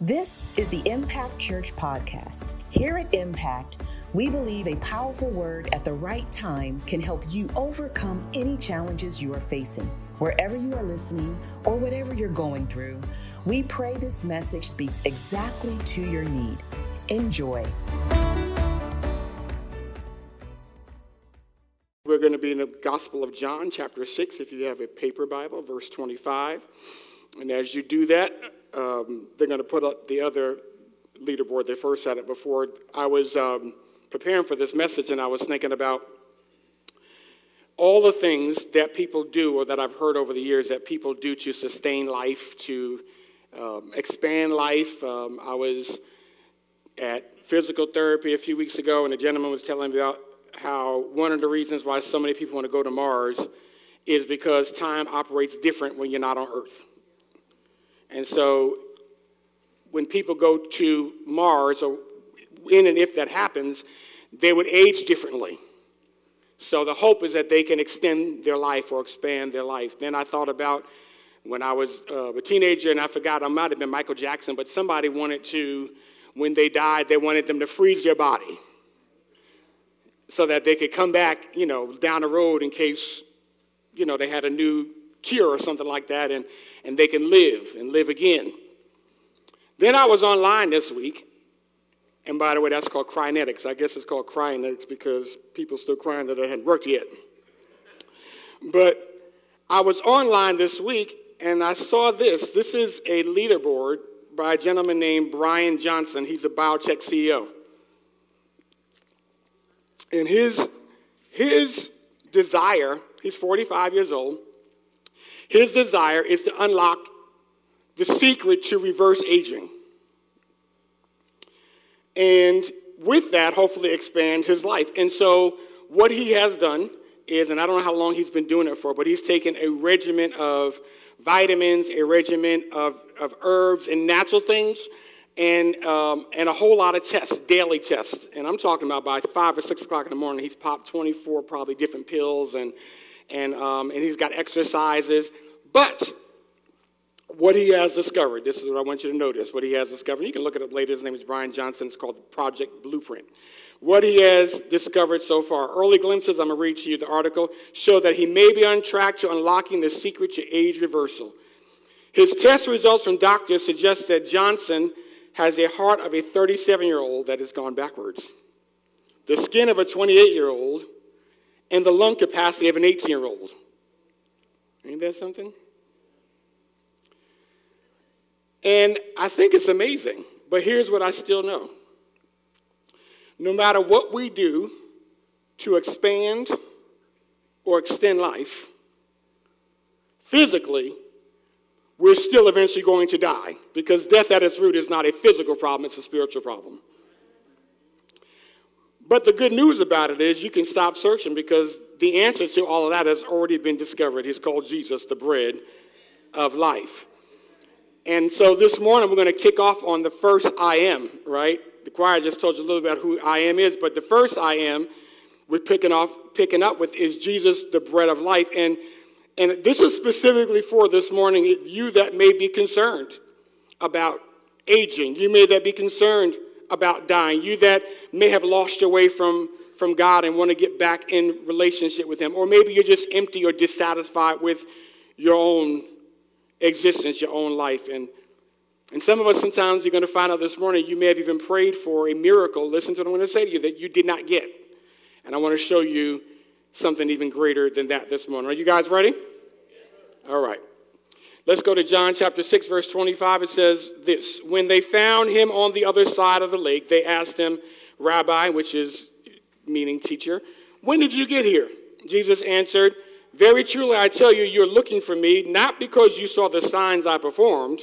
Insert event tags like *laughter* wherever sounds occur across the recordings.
This is the Impact Church Podcast. Here at Impact, we believe a powerful word at the right time can help you overcome any challenges you are facing. Wherever you are listening or whatever you're going through, we pray this message speaks exactly to your need. Enjoy. We're going to be in the Gospel of John, chapter 6, if you have a paper Bible, verse 25. And as you do that, um, they're going to put up the other leaderboard. They first had it before. I was um, preparing for this message and I was thinking about all the things that people do or that I've heard over the years that people do to sustain life, to um, expand life. Um, I was at physical therapy a few weeks ago and a gentleman was telling me about how one of the reasons why so many people want to go to Mars is because time operates different when you're not on Earth. And so when people go to Mars, or in and if that happens, they would age differently. So the hope is that they can extend their life or expand their life. Then I thought about when I was uh, a teenager, and I forgot, I might have been Michael Jackson, but somebody wanted to, when they died, they wanted them to freeze their body so that they could come back, you know, down the road in case, you know, they had a new cure or something like that. And and they can live and live again. Then I was online this week, and by the way, that's called Crynetics. I guess it's called Crynetics because people still crying that it hadn't worked yet. But I was online this week and I saw this. This is a leaderboard by a gentleman named Brian Johnson. He's a biotech CEO. And his, his desire, he's 45 years old, his desire is to unlock the secret to reverse aging. And with that, hopefully expand his life. And so, what he has done is, and I don't know how long he's been doing it for, but he's taken a regimen of vitamins, a regimen of, of herbs and natural things, and, um, and a whole lot of tests, daily tests. And I'm talking about by five or six o'clock in the morning, he's popped 24 probably different pills and and, um, and he's got exercises. But what he has discovered, this is what I want you to notice, what he has discovered. You can look it up later. His name is Brian Johnson. It's called Project Blueprint. What he has discovered so far, early glimpses, I'm going to read to you the article, show that he may be on track to unlocking the secret to age reversal. His test results from doctors suggest that Johnson has a heart of a 37 year old that has gone backwards, the skin of a 28 year old, and the lung capacity of an 18 year old. Ain't that something? And I think it's amazing, but here's what I still know. No matter what we do to expand or extend life, physically, we're still eventually going to die because death at its root is not a physical problem, it's a spiritual problem. But the good news about it is you can stop searching because the answer to all of that has already been discovered. He's called Jesus, the bread of life. And so this morning we're going to kick off on the first I am, right? The choir just told you a little bit about who I am is, but the first I am we're picking off picking up with is Jesus, the bread of life. And and this is specifically for this morning, you that may be concerned about aging. You may that be concerned about dying, you that may have lost your way from, from God and want to get back in relationship with Him, or maybe you're just empty or dissatisfied with your own existence, your own life. And, and some of us, sometimes you're going to find out this morning, you may have even prayed for a miracle. Listen to what I'm going to say to you that you did not get. And I want to show you something even greater than that this morning. Are you guys ready? All right. Let's go to John chapter 6, verse 25. It says this When they found him on the other side of the lake, they asked him, Rabbi, which is meaning teacher, when did you get here? Jesus answered, Very truly, I tell you, you're looking for me, not because you saw the signs I performed,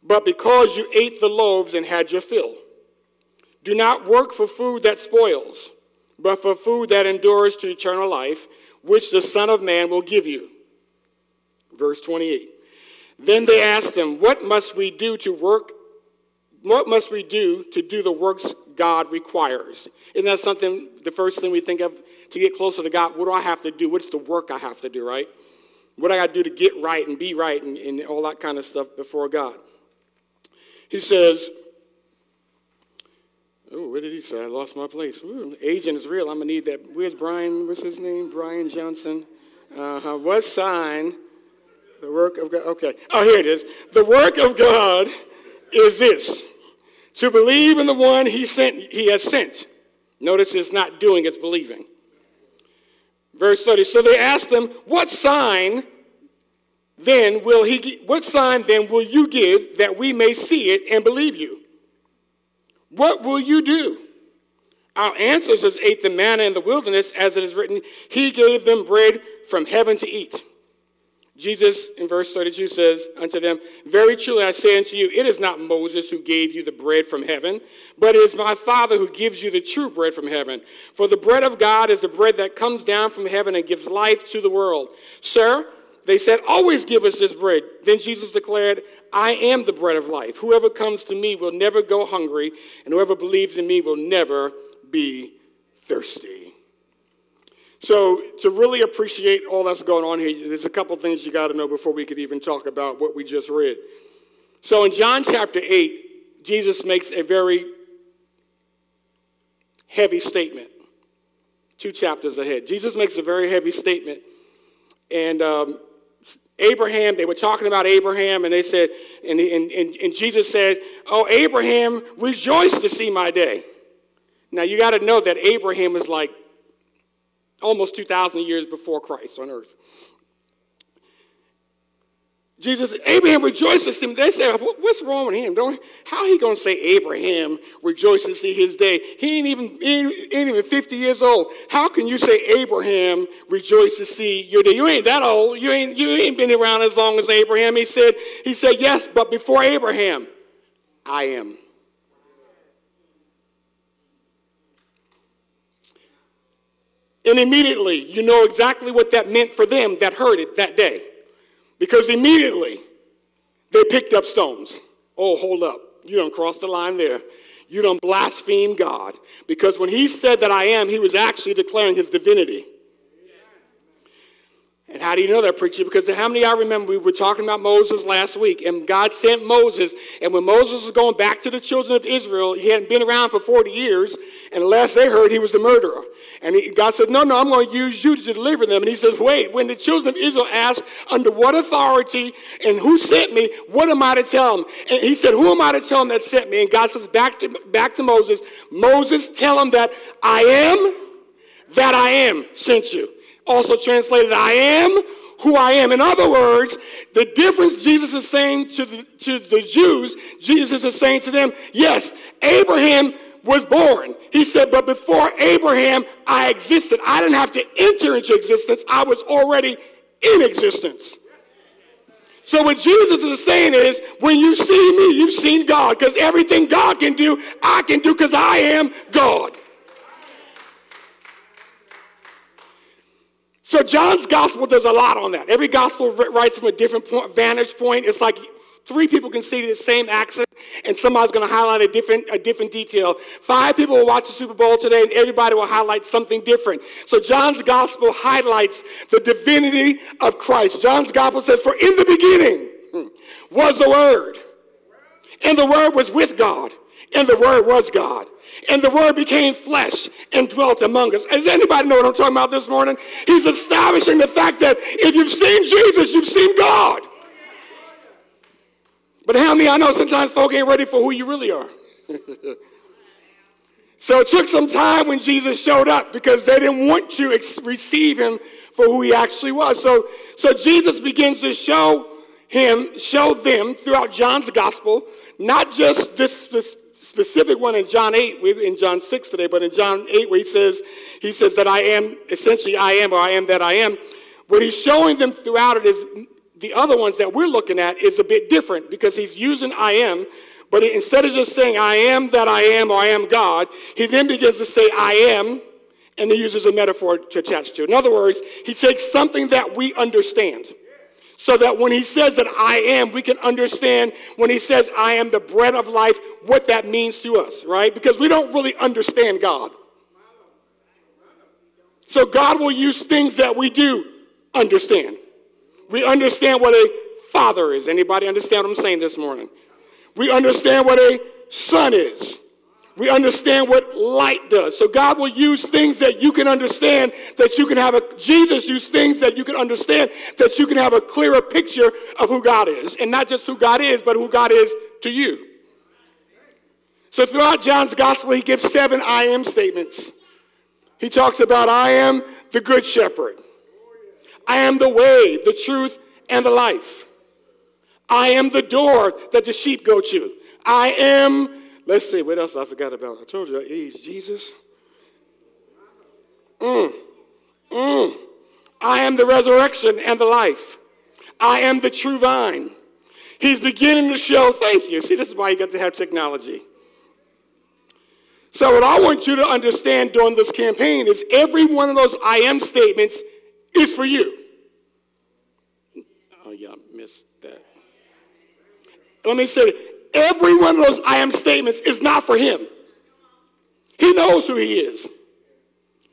but because you ate the loaves and had your fill. Do not work for food that spoils, but for food that endures to eternal life, which the Son of Man will give you. Verse 28. Then they asked him, What must we do to work? What must we do to do the works God requires? Isn't that something, the first thing we think of to get closer to God? What do I have to do? What's the work I have to do, right? What do I got to do to get right and be right and, and all that kind of stuff before God. He says, Oh, what did he say? I lost my place. Ooh, agent is real. I'm going to need that. Where's Brian? What's his name? Brian Johnson. Uh-huh. What sign? The work of God. Okay. Oh, here it is. The work of God is this to believe in the one he sent he has sent notice it's not doing it's believing verse 30 so they asked him what sign then will he what sign then will you give that we may see it and believe you what will you do our ancestors ate the manna in the wilderness as it is written he gave them bread from heaven to eat Jesus in verse 32 says unto them, Very truly I say unto you, it is not Moses who gave you the bread from heaven, but it is my Father who gives you the true bread from heaven. For the bread of God is the bread that comes down from heaven and gives life to the world. Sir, they said, Always give us this bread. Then Jesus declared, I am the bread of life. Whoever comes to me will never go hungry, and whoever believes in me will never be thirsty. So, to really appreciate all that's going on here, there's a couple things you got to know before we could even talk about what we just read. So, in John chapter 8, Jesus makes a very heavy statement. Two chapters ahead. Jesus makes a very heavy statement. And um, Abraham, they were talking about Abraham, and they said, and, and, and, and Jesus said, Oh, Abraham, rejoice to see my day. Now, you got to know that Abraham is like almost 2,000 years before Christ on earth. Jesus, Abraham rejoices him. They say, what's wrong with him? Don't, how he going to say Abraham rejoices to see his day? He ain't even, he ain't even 50 years old. How can you say Abraham rejoices to see your day? You ain't that old. You ain't, you ain't been around as long as Abraham. He said, he said, yes, but before Abraham, I am. And immediately, you know exactly what that meant for them that heard it that day. Because immediately, they picked up stones. Oh, hold up. You don't cross the line there. You don't blaspheme God. Because when he said that I am, he was actually declaring his divinity. And how do you know that, preacher? Because how many I remember we were talking about Moses last week, and God sent Moses, and when Moses was going back to the children of Israel, he hadn't been around for 40 years, and the last they heard, he was the murderer. And he, God said, No, no, I'm going to use you to deliver them. And he says, Wait, when the children of Israel asked, Under what authority and who sent me, what am I to tell them? And he said, Who am I to tell them that sent me? And God says, Back to, back to Moses, Moses, tell them that I am, that I am sent you also translated, I am who I am. In other words, the difference Jesus is saying to the, to the Jews, Jesus is saying to them, yes, Abraham was born. He said, but before Abraham, I existed. I didn't have to enter into existence. I was already in existence. So what Jesus is saying is, when you see me, you've seen God. Because everything God can do, I can do because I am God. So John's gospel does a lot on that. Every gospel writes from a different point, vantage point. It's like three people can see the same accent, and somebody's going to highlight a different, a different detail. Five people will watch the Super Bowl today, and everybody will highlight something different. So John's gospel highlights the divinity of Christ. John's gospel says, For in the beginning was the Word, and the Word was with God, and the Word was God and the word became flesh and dwelt among us. Does anybody know what I'm talking about this morning? He's establishing the fact that if you've seen Jesus, you've seen God. But how many I know sometimes folk ain't ready for who you really are. *laughs* so it took some time when Jesus showed up because they didn't want to ex- receive him for who he actually was. So, so Jesus begins to show him, show them throughout John's gospel, not just this, this specific one in John 8, in John 6 today, but in John 8 where he says, he says that I am, essentially I am or I am that I am. What he's showing them throughout it is the other ones that we're looking at is a bit different because he's using I am, but instead of just saying I am that I am or I am God, he then begins to say I am and he uses a metaphor to attach to. In other words, he takes something that we understand so that when he says that I am, we can understand when he says I am the bread of life, what that means to us, right? Because we don't really understand God. So God will use things that we do understand. We understand what a father is. Anybody understand what I'm saying this morning? We understand what a son is. We understand what light does. So God will use things that you can understand, that you can have a, Jesus used things that you can understand, that you can have a clearer picture of who God is. And not just who God is, but who God is to you. So throughout John's gospel, he gives seven I am statements. He talks about, I am the good shepherd. I am the way, the truth, and the life. I am the door that the sheep go to. I am, let's see, what else I forgot about? I told you, he's Jesus. Mm, mm. I am the resurrection and the life. I am the true vine. He's beginning to show, thank you. See, this is why you got to have technology. So, what I want you to understand during this campaign is every one of those I am statements is for you. Oh, yeah, missed that. Let me say every one of those I am statements is not for him. He knows who he is,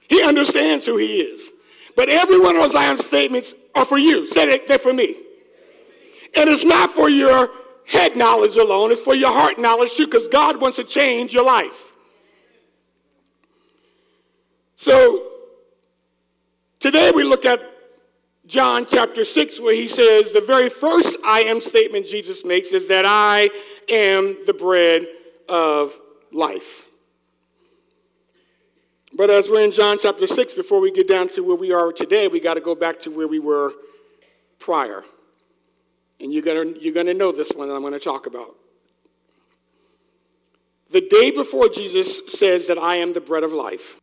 he understands who he is. But every one of those I am statements are for you. Say it, they're for me. And it's not for your head knowledge alone, it's for your heart knowledge too, because God wants to change your life. So today we look at John chapter 6, where he says the very first I am statement Jesus makes is that I am the bread of life. But as we're in John chapter 6, before we get down to where we are today, we got to go back to where we were prior. And you're going you're going to know this one that I'm going to talk about. The day before Jesus says that I am the bread of life,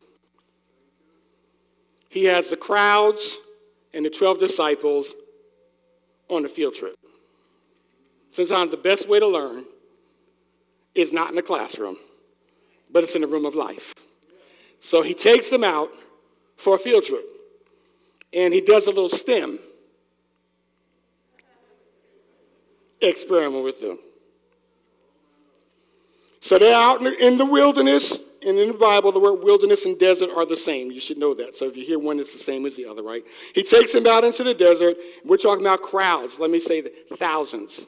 he has the crowds and the 12 disciples on a field trip. Sometimes the best way to learn is not in the classroom, but it's in the room of life. So he takes them out for a field trip, and he does a little STEM experiment with them. So they're out in the wilderness and in the Bible, the word wilderness and desert are the same. You should know that. So if you hear one, it's the same as the other, right? He takes them out into the desert. We're talking about crowds. Let me say thousands.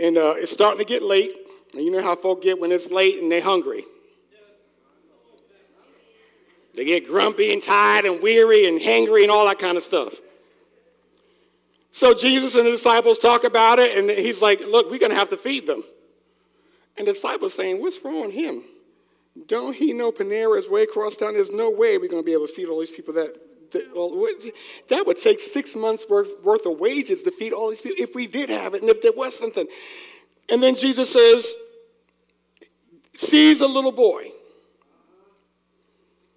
And uh, it's starting to get late. And you know how folk get when it's late and they're hungry. They get grumpy and tired and weary and hangry and all that kind of stuff. So Jesus and the disciples talk about it, and he's like, Look, we're going to have to feed them. And the disciples saying, What's wrong with him? Don't he know Panera is way across town? There's no way we're going to be able to feed all these people that. That, would take six months worth, worth of wages to feed all these people if we did have it and if there was something. And then Jesus says, sees a little boy.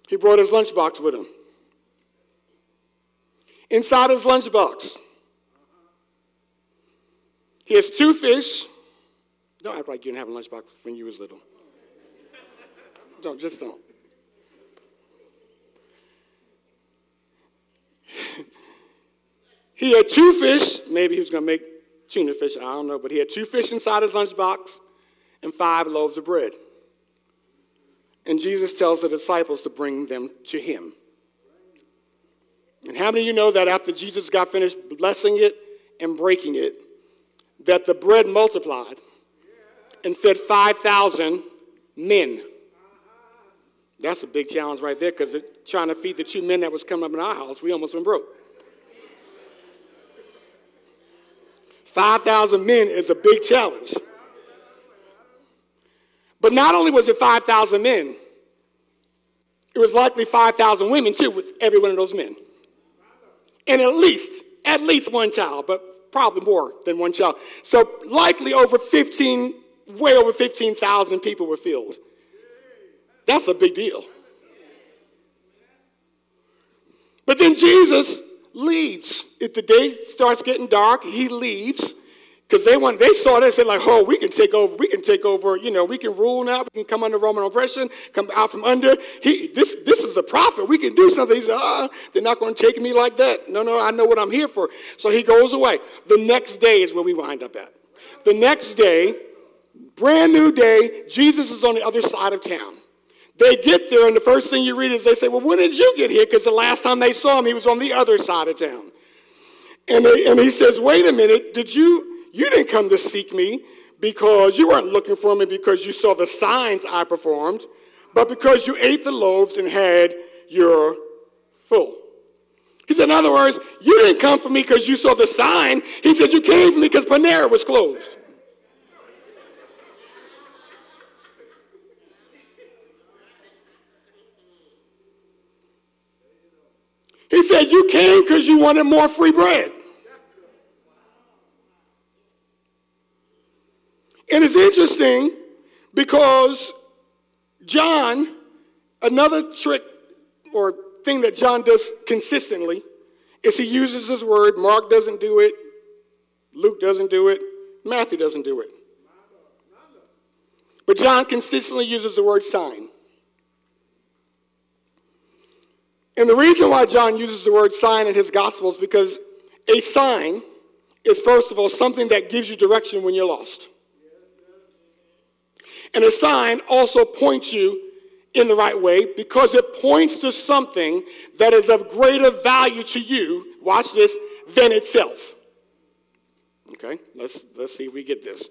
He brought his lunchbox with him. Inside his lunchbox, he has two fish don't act like you didn't have a lunchbox when you was little. don't, just don't. He had two fish. Maybe he was going to make tuna fish. I don't know. But he had two fish inside his lunchbox and five loaves of bread. And Jesus tells the disciples to bring them to him. And how many of you know that after Jesus got finished blessing it and breaking it, that the bread multiplied? and fed 5,000 men. That's a big challenge right there because trying to feed the two men that was coming up in our house, we almost went broke. 5,000 men is a big challenge. But not only was it 5,000 men, it was likely 5,000 women too with every one of those men. And at least, at least one child, but probably more than one child. So likely over 15 way over 15,000 people were filled. That's a big deal. But then Jesus leaves. If the day starts getting dark, he leaves because they want they saw this and like, oh, we can take over, we can take over, you know, we can rule now, we can come under Roman oppression, come out from under. He this this is the prophet. We can do something. He said, ah, they're not going to take me like that. No, no, I know what I'm here for. So he goes away. The next day is where we wind up at. The next day, Brand new day. Jesus is on the other side of town. They get there, and the first thing you read is they say, Well, when did you get here? Because the last time they saw him, he was on the other side of town. And, they, and he says, Wait a minute, did you, You didn't come to seek me because you weren't looking for me because you saw the signs I performed, but because you ate the loaves and had your full. He said, in other words, you didn't come for me because you saw the sign. He said, you came for me because Panera was closed. Said, You came because you wanted more free bread. And it's interesting because John, another trick or thing that John does consistently is he uses his word. Mark doesn't do it, Luke doesn't do it, Matthew doesn't do it. But John consistently uses the word sign. And the reason why John uses the word sign in his gospel is because a sign is, first of all, something that gives you direction when you're lost. And a sign also points you in the right way because it points to something that is of greater value to you, watch this, than itself. Okay, let's, let's see if we get this.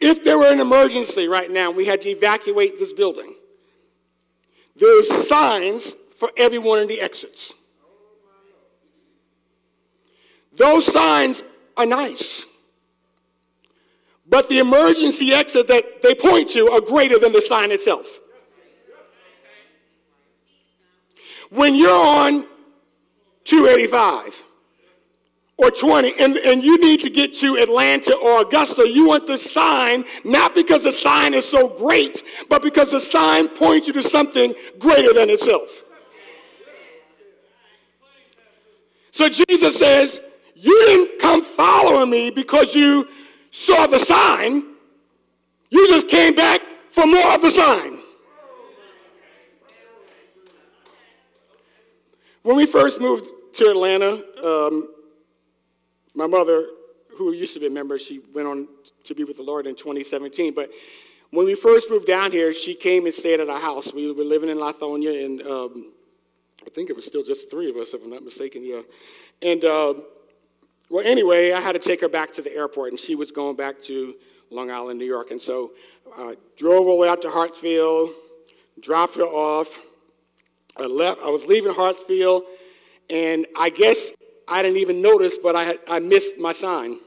If there were an emergency right now, and we had to evacuate this building, there's signs for every one of the exits. Those signs are nice. But the emergency exit that they point to are greater than the sign itself. When you're on 285 or 20 and, and you need to get to Atlanta or Augusta, you want the sign not because the sign is so great, but because the sign points you to something greater than itself. So Jesus says, You didn't come following me because you saw the sign, you just came back for more of the sign. When we first moved to Atlanta, um, my mother, who used to be a member, she went on to be with the Lord in 2017. But when we first moved down here, she came and stayed at our house. We were living in Lithonia, and um, I think it was still just three of us, if I'm not mistaken, yeah. And uh, well, anyway, I had to take her back to the airport, and she was going back to Long Island, New York. And so I drove all the way out to Hartsfield, dropped her off. I left. I was leaving Hartsfield, and I guess I didn't even notice, but I, had, I missed my sign.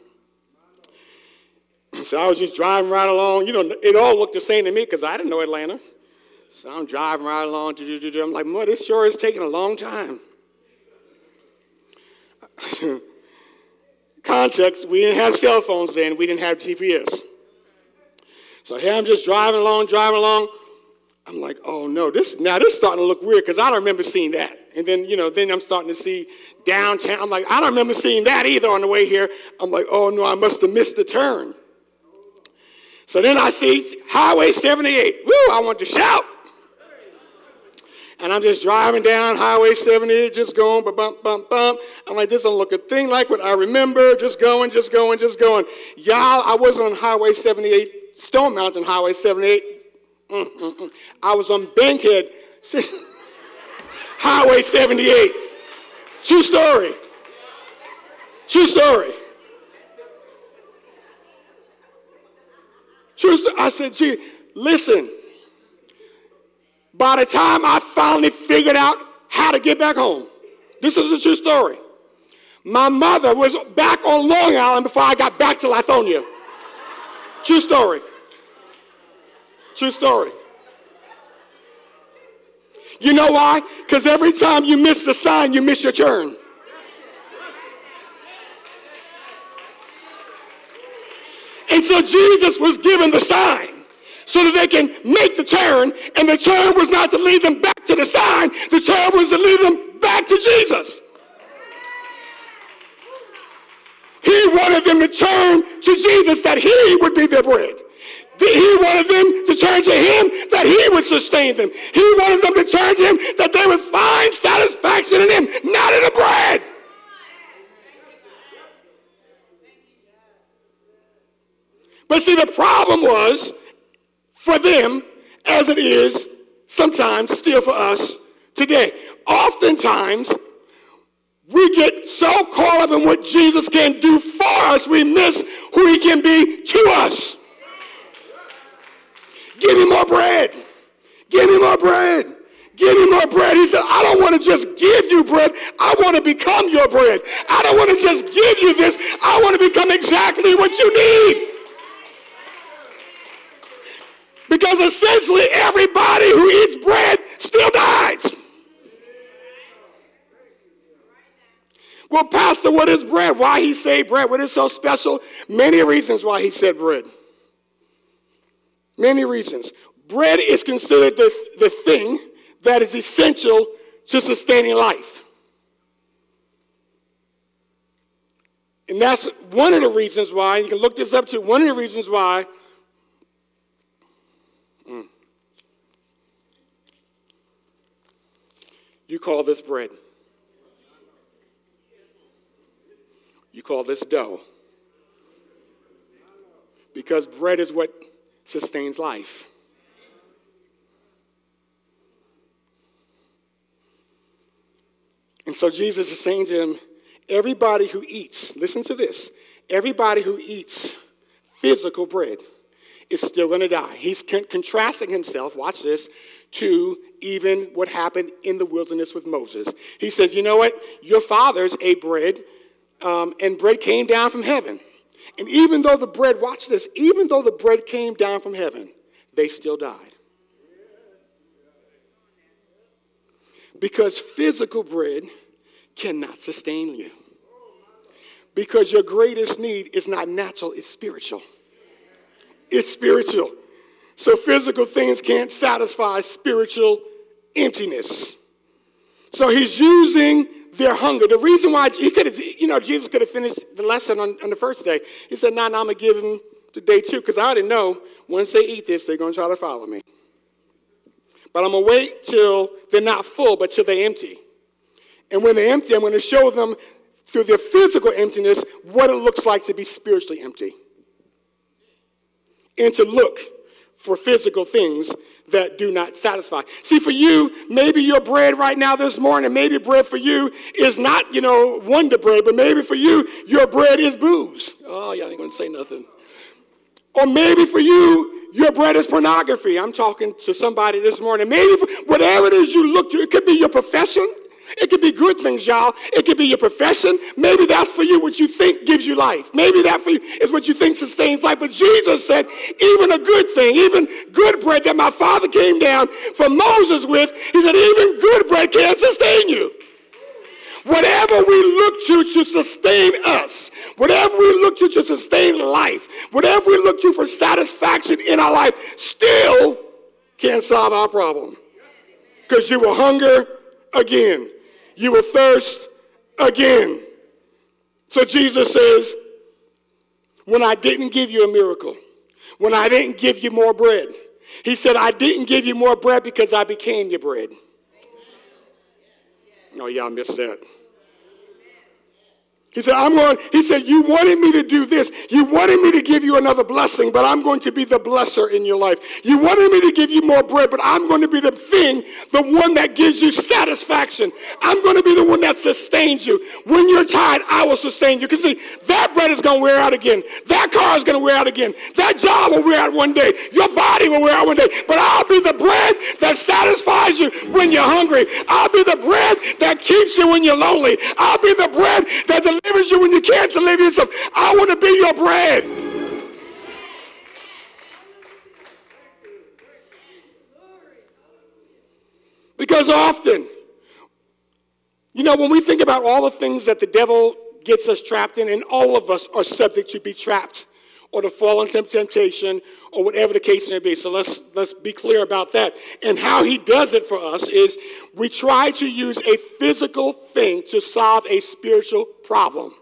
*clears throat* So I was just driving right along. You know, it all looked the same to me because I didn't know Atlanta. So I'm driving right along. I'm like, "Boy, this sure is taking a long time." *laughs* Context, we didn't have cell phones then, we didn't have GPS. So here I'm just driving along, driving along. I'm like, oh no, this now this is starting to look weird because I don't remember seeing that. And then, you know, then I'm starting to see downtown. I'm like, I don't remember seeing that either on the way here. I'm like, oh no, I must have missed the turn. So then I see Highway 78. Woo, I want to shout. And I'm just driving down Highway 78, just going, bump, bump, bump. I'm like, this don't look a thing like what I remember. Just going, just going, just going. Y'all, I wasn't on Highway 78, Stone Mountain Highway 78. I was on Bankhead Highway 78. True story. True story. True story. I said, gee, listen. By the time I finally figured out how to get back home, this is a true story. My mother was back on Long Island before I got back to Lithonia. True story. True story. You know why? Because every time you miss the sign, you miss your turn. And so Jesus was given the sign so that they can make the turn. And the turn was not to lead them back to the sign, the turn was to lead them back to Jesus. He wanted them to turn to Jesus that he would be their bread. He wanted them to turn to him that he would sustain them. He wanted them to turn to him that they would find satisfaction in him, not in the bread. But see, the problem was for them as it is sometimes still for us today. Oftentimes, We get so caught up in what Jesus can do for us, we miss who he can be to us. Give me more bread. Give me more bread. Give me more bread. He said, I don't want to just give you bread. I want to become your bread. I don't want to just give you this. I want to become exactly what you need. Because essentially everybody who eats bread still dies. Well, Pastor, what is bread? Why he say bread? What is so special? Many reasons why he said bread. Many reasons. Bread is considered the, the thing that is essential to sustaining life. And that's one of the reasons why, you can look this up too, one of the reasons why mm, you call this bread. You call this dough. Because bread is what sustains life. And so Jesus is saying to him, everybody who eats, listen to this, everybody who eats physical bread is still going to die. He's con- contrasting himself, watch this, to even what happened in the wilderness with Moses. He says, You know what? Your fathers ate bread, um, and bread came down from heaven. And even though the bread, watch this, even though the bread came down from heaven, they still died. Because physical bread cannot sustain you. Because your greatest need is not natural, it's spiritual. It's spiritual. So physical things can't satisfy spiritual emptiness. So he's using their hunger. The reason why he could have, you know, Jesus could have finished the lesson on, on the first day. He said, "Nah, nah I'm gonna give him to day two because I already know once they eat this, they're gonna try to follow me. But I'm gonna wait till they're not full, but till they're empty. And when they're empty, I'm gonna show them through their physical emptiness what it looks like to be spiritually empty, and to look for physical things that do not satisfy. See, for you, maybe your bread right now this morning, maybe bread for you is not, you know, wonder bread, but maybe for you, your bread is booze. Oh, y'all ain't gonna say nothing. Or maybe for you, your bread is pornography. I'm talking to somebody this morning. Maybe whatever it is you look to, it could be your profession. It could be good things, y'all. It could be your profession. Maybe that's for you what you think gives you life. Maybe that for you is what you think sustains life. But Jesus said, even a good thing, even good bread that my father came down from Moses with, he said, even good bread can't sustain you. Whatever we look to to sustain us, whatever we look to to sustain life, whatever we look to for satisfaction in our life, still can't solve our problem. Because you will hunger again you will thirst again. So Jesus says, when I didn't give you a miracle, when I didn't give you more bread, he said, I didn't give you more bread because I became your bread. Oh, y'all missed that. He said, I'm going, he said, you wanted me to do this. You wanted me to give you another blessing, but I'm going to be the blesser in your life. You wanted me to give you more bread, but I'm going to be the thing, the one that gives you satisfaction. I'm going to be the one that sustains you. When you're tired, I will sustain you. Because see, that bread is going to wear out again. That car is going to wear out again. That job will wear out one day. Your body will wear out one day. But I'll be the bread that satisfies you when you're hungry. I'll be the bread that keeps you when you're lonely. I'll be the bread that delivers you when you can't deliver yourself. I want to be your bread. Because often, you know, when we think about all the things that the devil gets us trapped in, and all of us are subject to be trapped or to fall into temptation or whatever the case may be. So let's, let's be clear about that. And how he does it for us is we try to use a physical thing to solve a spiritual problem.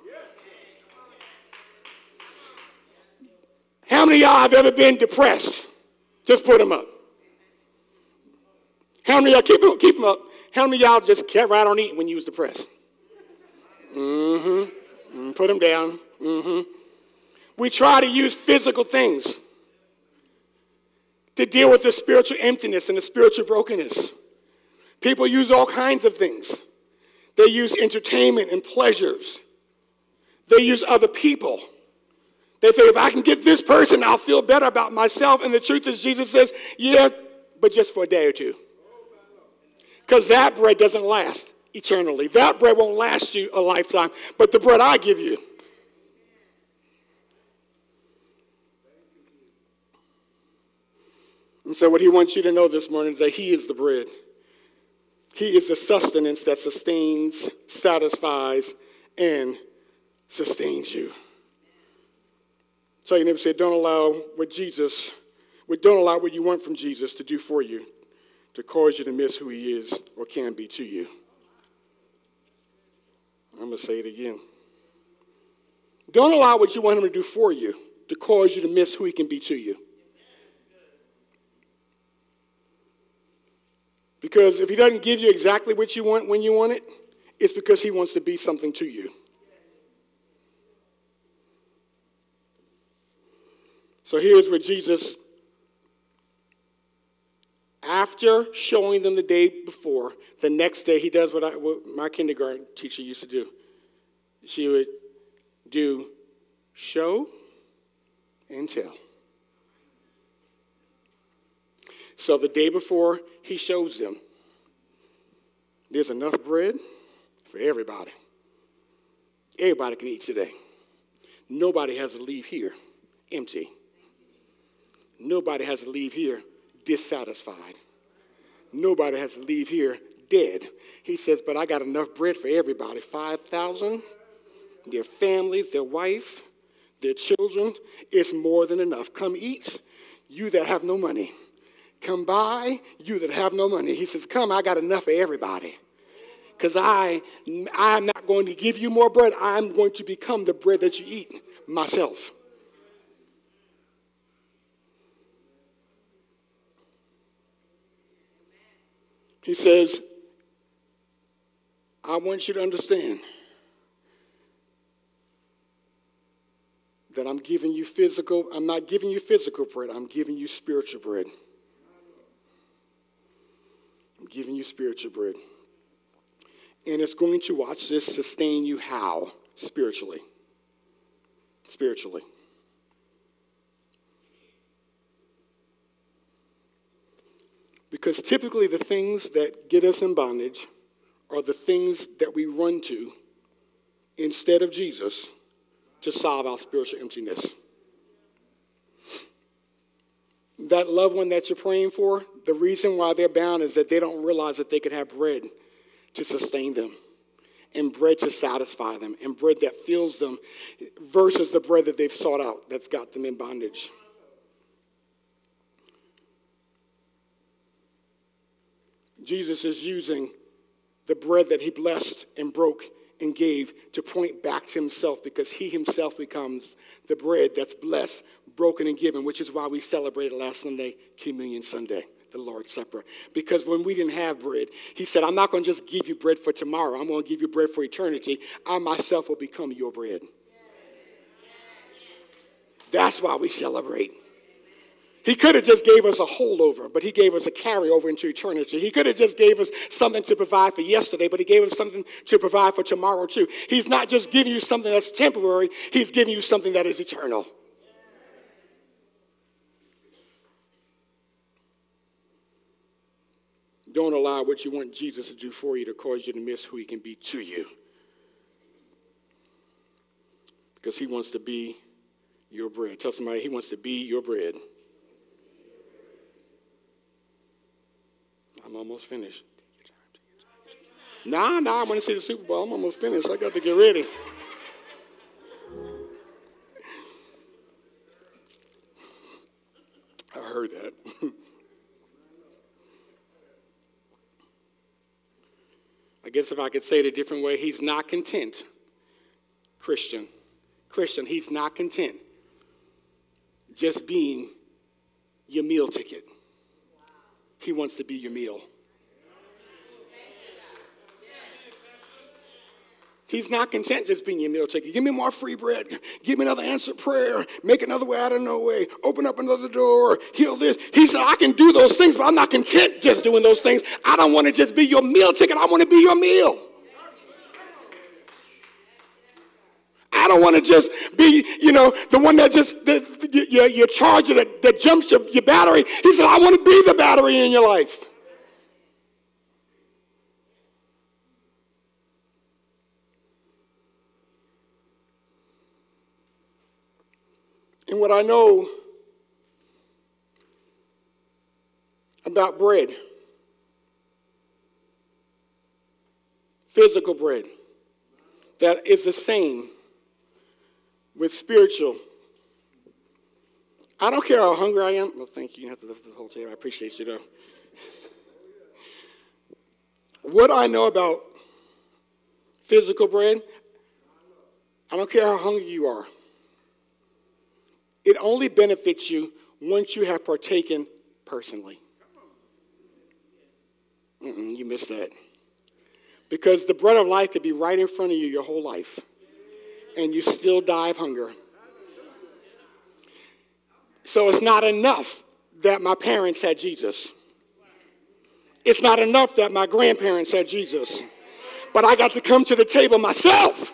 How many of y'all have ever been depressed? Just put them up. How many of y'all, keep keep them up. How many of y'all just kept right on eating when you was depressed? Mm-hmm. mm-hmm. Put them down. Mm-hmm. We try to use physical things to deal with the spiritual emptiness and the spiritual brokenness. People use all kinds of things They use entertainment and pleasures. They use other people. They think if I can get this person, I'll feel better about myself. And the truth is, Jesus says, yeah, but just for a day or two. Because that bread doesn't last eternally. That bread won't last you a lifetime, but the bread I give you. And so, what he wants you to know this morning is that he is the bread. He is the sustenance that sustains, satisfies, and sustains you. So you never say, don't allow what Jesus, don't allow what you want from Jesus to do for you, to cause you to miss who he is or can be to you. I'm going to say it again. Don't allow what you want him to do for you to cause you to miss who he can be to you. Because if he doesn't give you exactly what you want when you want it, it's because he wants to be something to you. So here's where Jesus, after showing them the day before, the next day he does what, I, what my kindergarten teacher used to do. She would do show and tell. So the day before, he shows them there's enough bread for everybody. Everybody can eat today. Nobody has to leave here empty. Nobody has to leave here dissatisfied. Nobody has to leave here dead. He says, But I got enough bread for everybody 5,000, their families, their wife, their children. It's more than enough. Come eat, you that have no money. Come buy, you that have no money. He says, Come, I got enough for everybody. Because I, I'm not going to give you more bread. I'm going to become the bread that you eat myself. He says, I want you to understand that I'm giving you physical, I'm not giving you physical bread, I'm giving you spiritual bread. Giving you spiritual bread. And it's going to, watch this, sustain you how? Spiritually. Spiritually. Because typically the things that get us in bondage are the things that we run to instead of Jesus to solve our spiritual emptiness. That loved one that you're praying for, the reason why they're bound is that they don't realize that they could have bread to sustain them and bread to satisfy them and bread that fills them versus the bread that they've sought out that's got them in bondage. Jesus is using the bread that he blessed and broke and gave to point back to himself because he himself becomes the bread that's blessed, broken, and given, which is why we celebrated last Sunday, Communion Sunday, the Lord's Supper. Because when we didn't have bread, he said, I'm not going to just give you bread for tomorrow, I'm going to give you bread for eternity. I myself will become your bread. That's why we celebrate. He could have just gave us a holdover, but he gave us a carryover into eternity. He could have just gave us something to provide for yesterday, but he gave us something to provide for tomorrow too. He's not just giving you something that's temporary, he's giving you something that is eternal. Don't allow what you want Jesus to do for you to cause you to miss who he can be to you. Because he wants to be your bread. Tell somebody he wants to be your bread. I'm almost finished. Nah, nah, I want to see the Super Bowl. I'm almost finished. I got to get ready. I heard that. *laughs* I guess if I could say it a different way, he's not content. Christian. Christian, he's not content just being your meal ticket. He wants to be your meal. He's not content just being your meal ticket. Give me more free bread. Give me another answered prayer. Make another way out of no way. Open up another door. Heal this. He said, I can do those things, but I'm not content just doing those things. I don't want to just be your meal ticket. I want to be your meal. I don't want to just be, you know, the one that just, the, the, your, your charger that, that jumps your, your battery. He said, I want to be the battery in your life. What I know about bread, physical bread, that is the same with spiritual. I don't care how hungry I am. Well, thank you. You have to lift the whole table. I appreciate you, though. What I know about physical bread, I don't care how hungry you are. It only benefits you once you have partaken personally. Mm-mm, you missed that. Because the bread of life could be right in front of you your whole life, and you still die of hunger. So it's not enough that my parents had Jesus. It's not enough that my grandparents had Jesus. But I got to come to the table myself.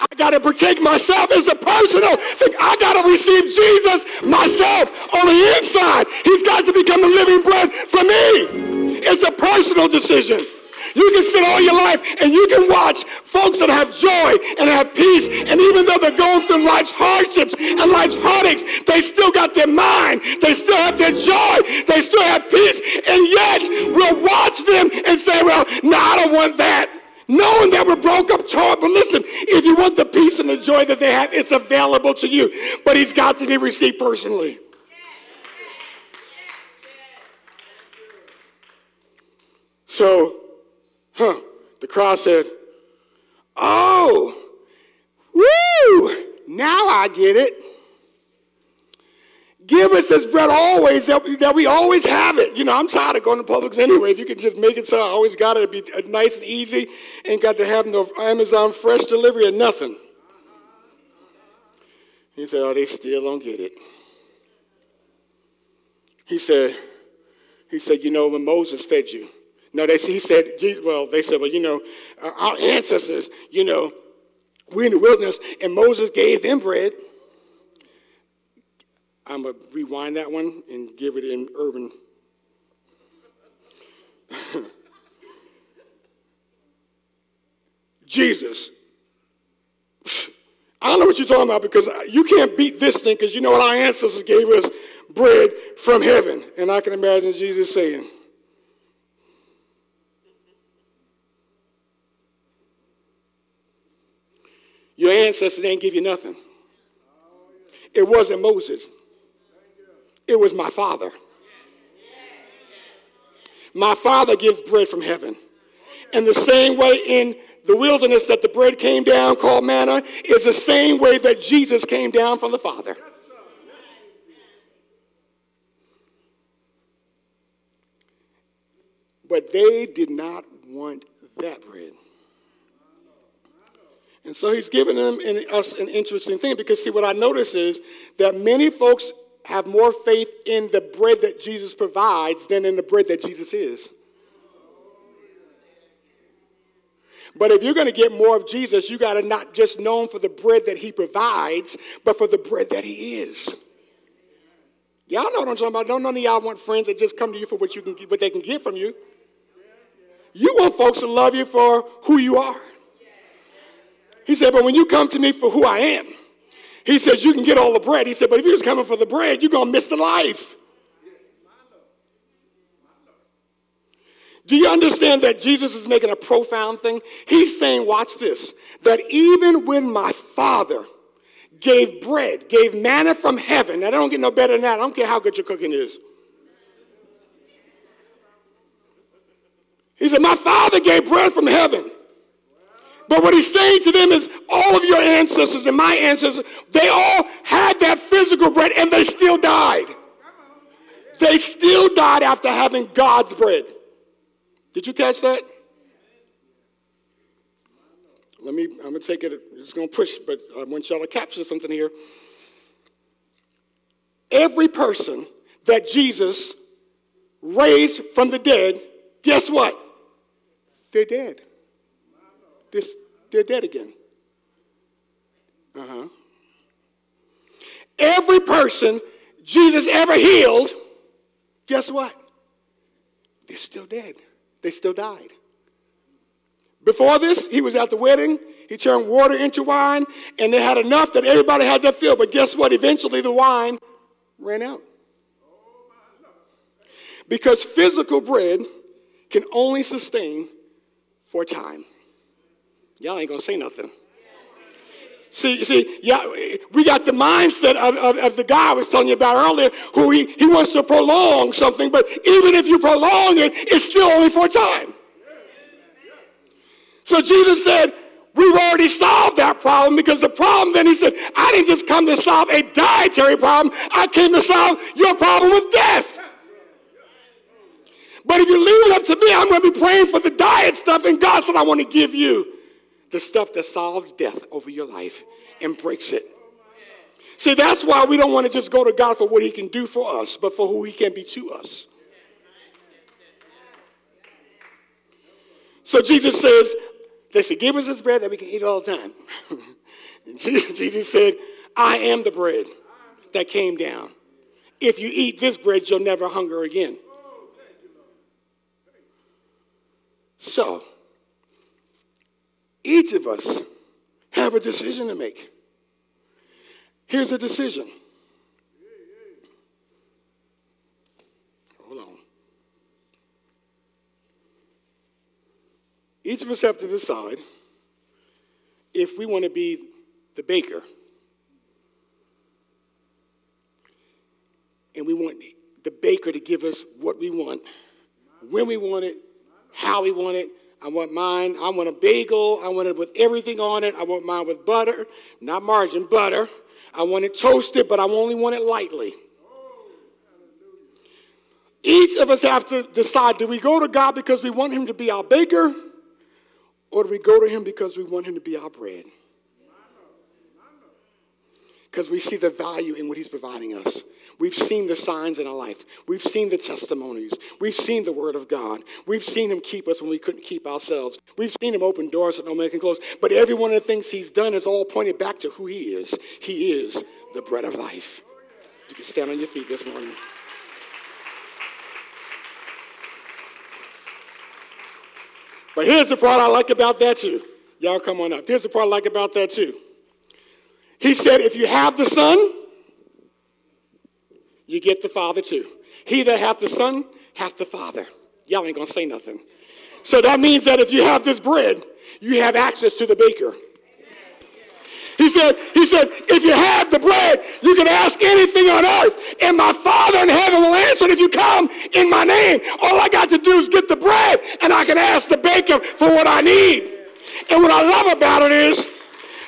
I got to partake myself as a personal thing. I got to receive Jesus myself on the inside. He's got to become the living bread for me. It's a personal decision. You can sit all your life and you can watch folks that have joy and have peace. And even though they're going through life's hardships and life's heartaches, they still got their mind. They still have their joy. They still have peace. And yet we'll watch them and say, well, no, I don't want that knowing that we're broke up torn. But listen, if you want the peace and the joy that they have, it's available to you. But he's got to be received personally. So, huh, the cross said, Oh, woo, now I get it. Give us this bread always, that we, that we always have it. You know, I'm tired of going to Publix anyway. If you could just make it so I always got it to be uh, nice and easy, ain't got to have no Amazon fresh delivery or nothing. He said, Oh, they still don't get it. He said, he said, you know, when Moses fed you. No, they, he said, well, they said, well, you know, our ancestors, you know, we're in the wilderness, and Moses gave them bread. I'm going to rewind that one and give it in urban. *laughs* Jesus. I don't know what you're talking about because you can't beat this thing because you know what our ancestors gave us bread from heaven. And I can imagine Jesus saying, Your ancestors didn't give you nothing. It wasn't Moses. It was my father. My father gives bread from heaven. And the same way in the wilderness that the bread came down called manna is the same way that Jesus came down from the Father. But they did not want that bread. And so he's giving them and us an interesting thing because, see, what I notice is that many folks have more faith in the bread that Jesus provides than in the bread that Jesus is. But if you're going to get more of Jesus, you got to not just know him for the bread that he provides, but for the bread that he is. Y'all know what I'm talking about. Don't none of y'all want friends that just come to you for what you can what they can get from you. You want folks to love you for who you are. He said, but when you come to me for who I am, he says, you can get all the bread. He said, but if you're just coming for the bread, you're going to miss the life. Do you understand that Jesus is making a profound thing? He's saying, watch this, that even when my Father gave bread, gave manna from heaven, I don't get no better than that. I don't care how good your cooking is. He said, My Father gave bread from heaven. But what he's saying to them is all of your ancestors and my ancestors, they all had that physical bread and they still died. They still died after having God's bread. Did you catch that? Let me, I'm going to take it, it's going to push, but I want y'all to capture something here. Every person that Jesus raised from the dead, guess what? They're dead. They're, they're dead again. Uh person Jesus ever healed, guess what? They're still dead. They still died. Before this, he was at the wedding. He turned water into wine, and they had enough that everybody had to fill. But guess what? Eventually, the wine ran out. Because physical bread can only sustain for time. Y'all ain't gonna say nothing. See, see, yeah, we got the mindset of, of, of, the guy I was telling you about earlier, who he, he wants to prolong something, but even if you prolong it, it's still only for a time. So Jesus said, We've already solved that problem because the problem then he said, I didn't just come to solve a dietary problem, I came to solve your problem with death. But if you leave it up to me, I'm going to be praying for the diet stuff, and God said, I want to give you the stuff that solves death over your life and breaks it. See, that's why we don't want to just go to God for what he can do for us, but for who he can be to us. So Jesus says, they said, give us this bread that we can eat all the time. *laughs* Jesus said, I am the bread that came down. If you eat this bread, you'll never hunger again. So, each of us have a decision to make. Here's a decision. Hold on. Each of us have to decide if we want to be the baker and we want the baker to give us what we want, when we want it, how we want it. I want mine. I want a bagel. I want it with everything on it. I want mine with butter, not margarine, butter. I want it toasted, but I only want it lightly. Each of us have to decide do we go to God because we want Him to be our baker, or do we go to Him because we want Him to be our bread? Because we see the value in what He's providing us. We've seen the signs in our life. We've seen the testimonies. We've seen the Word of God. We've seen Him keep us when we couldn't keep ourselves. We've seen Him open doors that no man can close. But every one of the things He's done is all pointed back to who He is. He is the bread of life. You can stand on your feet this morning. But here's the part I like about that too. Y'all come on up. Here's the part I like about that too. He said, if you have the Son, you get the Father too. He that hath the Son hath the Father. Y'all ain't gonna say nothing. So that means that if you have this bread, you have access to the baker. He said, he said, if you have the bread, you can ask anything on earth, and my Father in heaven will answer it if you come in my name. All I got to do is get the bread, and I can ask the baker for what I need. And what I love about it is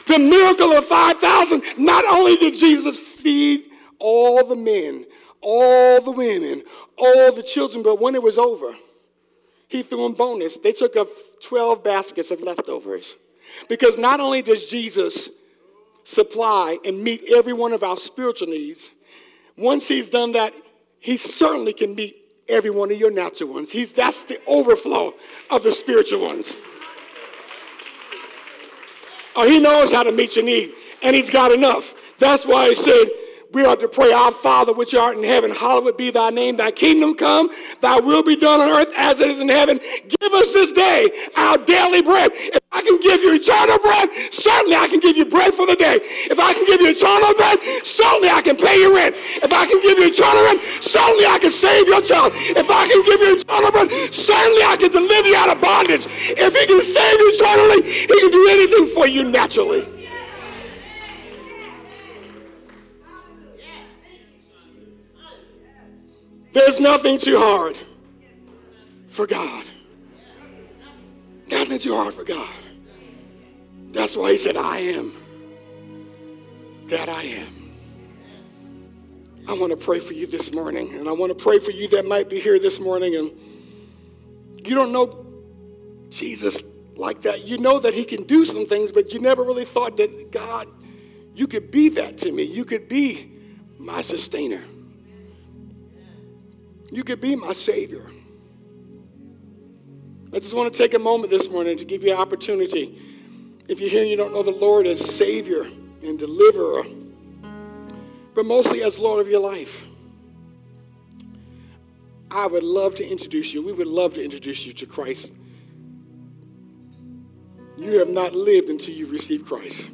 the miracle of 5,000, not only did Jesus feed all the men, all the women, all the children. But when it was over, he threw in bonus. They took up 12 baskets of leftovers. Because not only does Jesus supply and meet every one of our spiritual needs, once he's done that, he certainly can meet every one of your natural ones. He's, that's the overflow of the spiritual ones. Oh, he knows how to meet your need, and he's got enough. That's why he said, we are to pray, Our Father which art in heaven, hallowed be thy name, thy kingdom come, thy will be done on earth as it is in heaven. Give us this day our daily bread. If I can give you eternal bread, certainly I can give you bread for the day. If I can give you eternal bread, certainly I can pay your rent. If I can give you eternal rent, certainly I can save your child. If I can give you eternal bread, certainly I can deliver you out of bondage. If he can save you eternally, he can do anything for you naturally. There's nothing too hard for God. Nothing too hard for God. That's why he said, I am that I am. I want to pray for you this morning, and I want to pray for you that might be here this morning and you don't know Jesus like that. You know that he can do some things, but you never really thought that God, you could be that to me. You could be my sustainer. You could be my Savior. I just want to take a moment this morning to give you an opportunity. If you're here you don't know the Lord as Savior and Deliverer, but mostly as Lord of your life. I would love to introduce you. We would love to introduce you to Christ. You have not lived until you receive Christ.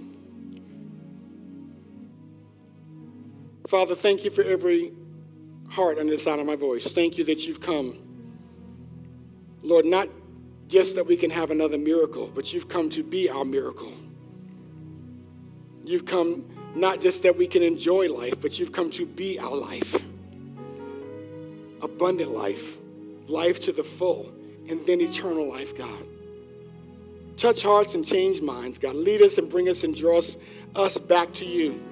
Father, thank you for every heart under the sound of my voice. Thank you that you've come. Lord, not just that we can have another miracle, but you've come to be our miracle. You've come not just that we can enjoy life, but you've come to be our life abundant life, life to the full, and then eternal life, God. Touch hearts and change minds, God. Lead us and bring us and draw us, us back to you.